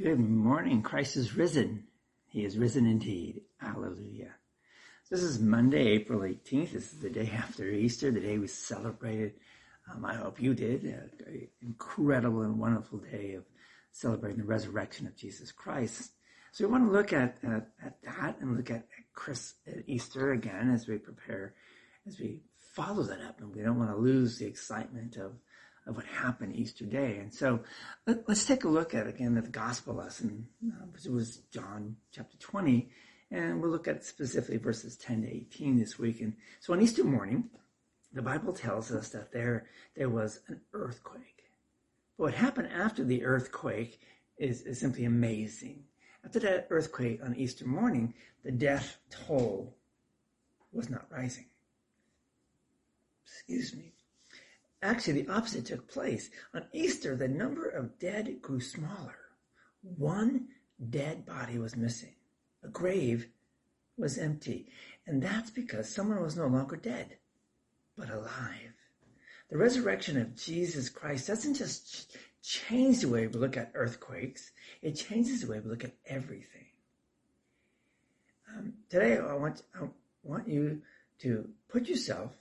Good morning. Christ is risen. He is risen indeed. Hallelujah. This is Monday, April 18th. This is the day after Easter, the day we celebrated. Um, I hope you did. An incredible and wonderful day of celebrating the resurrection of Jesus Christ. So we want to look at, at, at that and look at, at, Chris, at Easter again as we prepare, as we follow that up. And we don't want to lose the excitement of of what happened Easter Day. And so let, us take a look at again at the gospel lesson, uh, which was John chapter 20, and we'll look at specifically verses 10 to 18 this week. And so on Easter morning, the Bible tells us that there there was an earthquake. But what happened after the earthquake is, is simply amazing. After that earthquake on Easter morning, the death toll was not rising. Excuse me. Actually, the opposite took place. On Easter, the number of dead grew smaller. One dead body was missing. A grave was empty. And that's because someone was no longer dead, but alive. The resurrection of Jesus Christ doesn't just change the way we look at earthquakes, it changes the way we look at everything. Um, today, I want, I want you to put yourself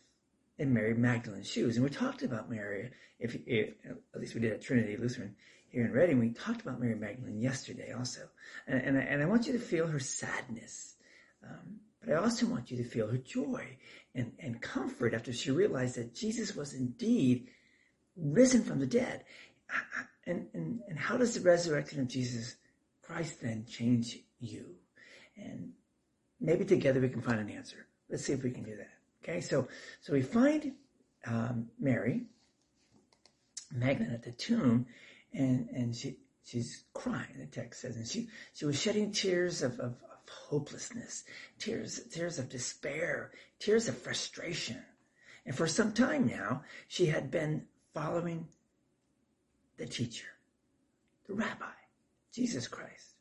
in Mary Magdalene's shoes. And we talked about Mary, if, if, at least we did at Trinity Lutheran here in Reading, we talked about Mary Magdalene yesterday also. And, and, I, and I want you to feel her sadness. Um, but I also want you to feel her joy and, and comfort after she realized that Jesus was indeed risen from the dead. And, and, and how does the resurrection of Jesus Christ then change you? And maybe together we can find an answer. Let's see if we can do that. Okay, so so we find um, Mary Magdalene at the tomb, and and she she's crying. The text says, and she she was shedding tears of, of, of hopelessness, tears tears of despair, tears of frustration, and for some time now she had been following the teacher, the rabbi, Jesus Christ.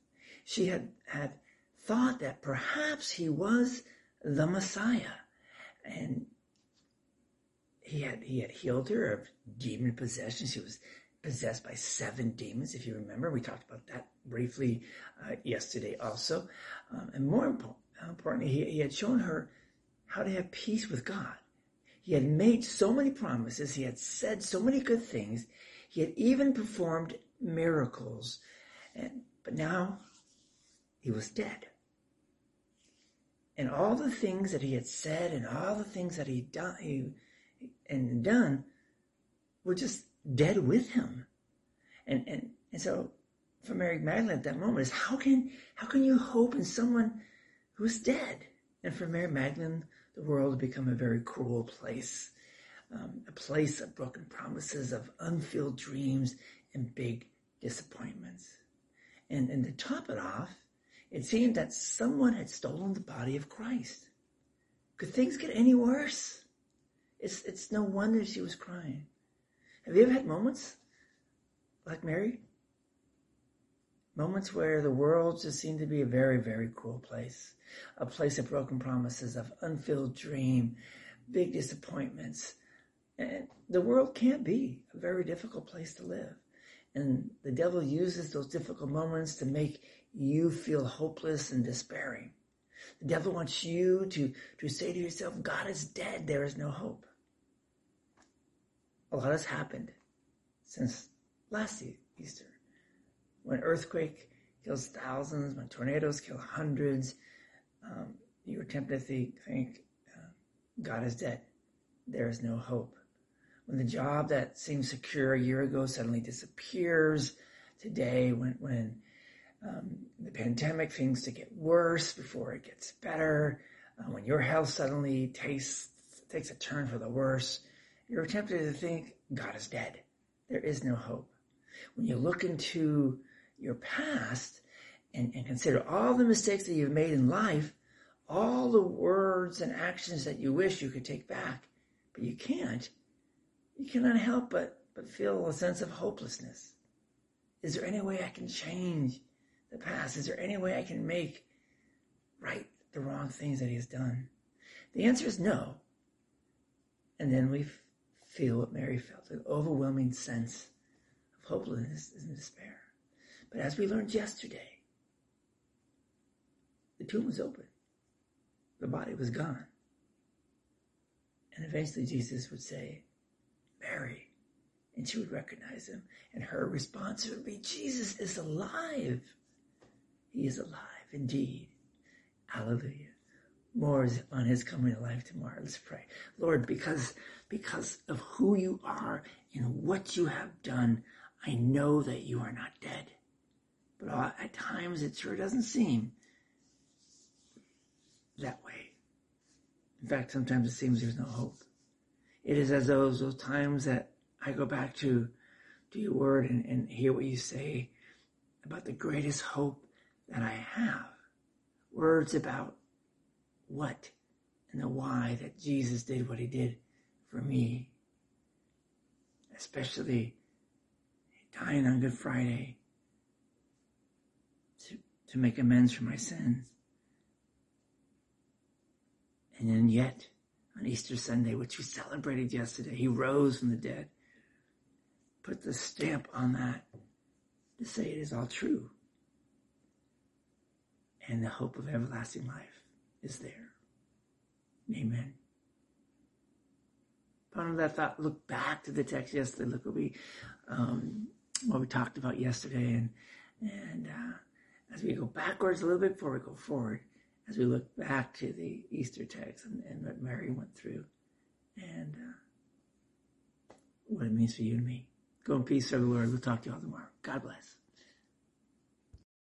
She had had thought that perhaps he was the Messiah and he had he had healed her of demon possession. She was possessed by seven demons, if you remember. We talked about that briefly uh, yesterday, also. Um, and more important, importantly, he, he had shown her how to have peace with God. He had made so many promises. He had said so many good things. He had even performed miracles. And, but now he was dead and all the things that he had said and all the things that he'd done he, and done were just dead with him. And and and so for Mary Magdalene at that moment is how can how can you hope in someone who's dead? And for Mary Magdalene, the world had become a very cruel place, um, a place of broken promises, of unfilled dreams, and big disappointments. And and to top it off, it seemed that someone had stolen the body of Christ. Could things get any worse? It's, it's no wonder she was crying. Have you ever had moments like Mary? Moments where the world just seemed to be a very, very cruel place. A place of broken promises, of unfilled dream, big disappointments. And the world can't be a very difficult place to live. And the devil uses those difficult moments to make you feel hopeless and despairing. The devil wants you to, to say to yourself, God is dead. There is no hope. A lot has happened since last Easter. When earthquake kills thousands, when tornadoes kill hundreds, um, you are tempted to think, think uh, God is dead. There is no hope. When the job that seemed secure a year ago suddenly disappears today, when, when um, the pandemic, things to get worse before it gets better. Uh, when your health suddenly tastes, takes a turn for the worse, you're tempted to think God is dead. There is no hope. When you look into your past and, and consider all the mistakes that you've made in life, all the words and actions that you wish you could take back, but you can't, you cannot help but, but feel a sense of hopelessness. Is there any way I can change the past? Is there any way I can make right the wrong things that he has done? The answer is no. And then we feel what Mary felt an overwhelming sense of hopelessness and despair. But as we learned yesterday, the tomb was open. The body was gone. And eventually Jesus would say, Mary. And she would recognize him. And her response would be, Jesus is alive. He is alive indeed. Hallelujah. More is on his coming to life tomorrow. Let's pray. Lord, because, because of who you are and what you have done, I know that you are not dead. But at times it sure doesn't seem that way. In fact, sometimes it seems there's no hope. It is as those those times that I go back to, to your word and, and hear what you say about the greatest hope that I have. Words about what and the why that Jesus did what he did for me. Especially dying on Good Friday to, to make amends for my sins. And then yet, on Easter Sunday, which we celebrated yesterday, he rose from the dead. Put the stamp on that to say it is all true. And the hope of everlasting life is there. Amen. Upon that thought, look back to the text yesterday. Look what we, um, what we talked about yesterday, and and uh, as we go backwards a little bit before we go forward, as we look back to the Easter text and, and what Mary went through and uh, what it means for you and me. Go in peace, serve the Lord. We'll talk to you all tomorrow. God bless.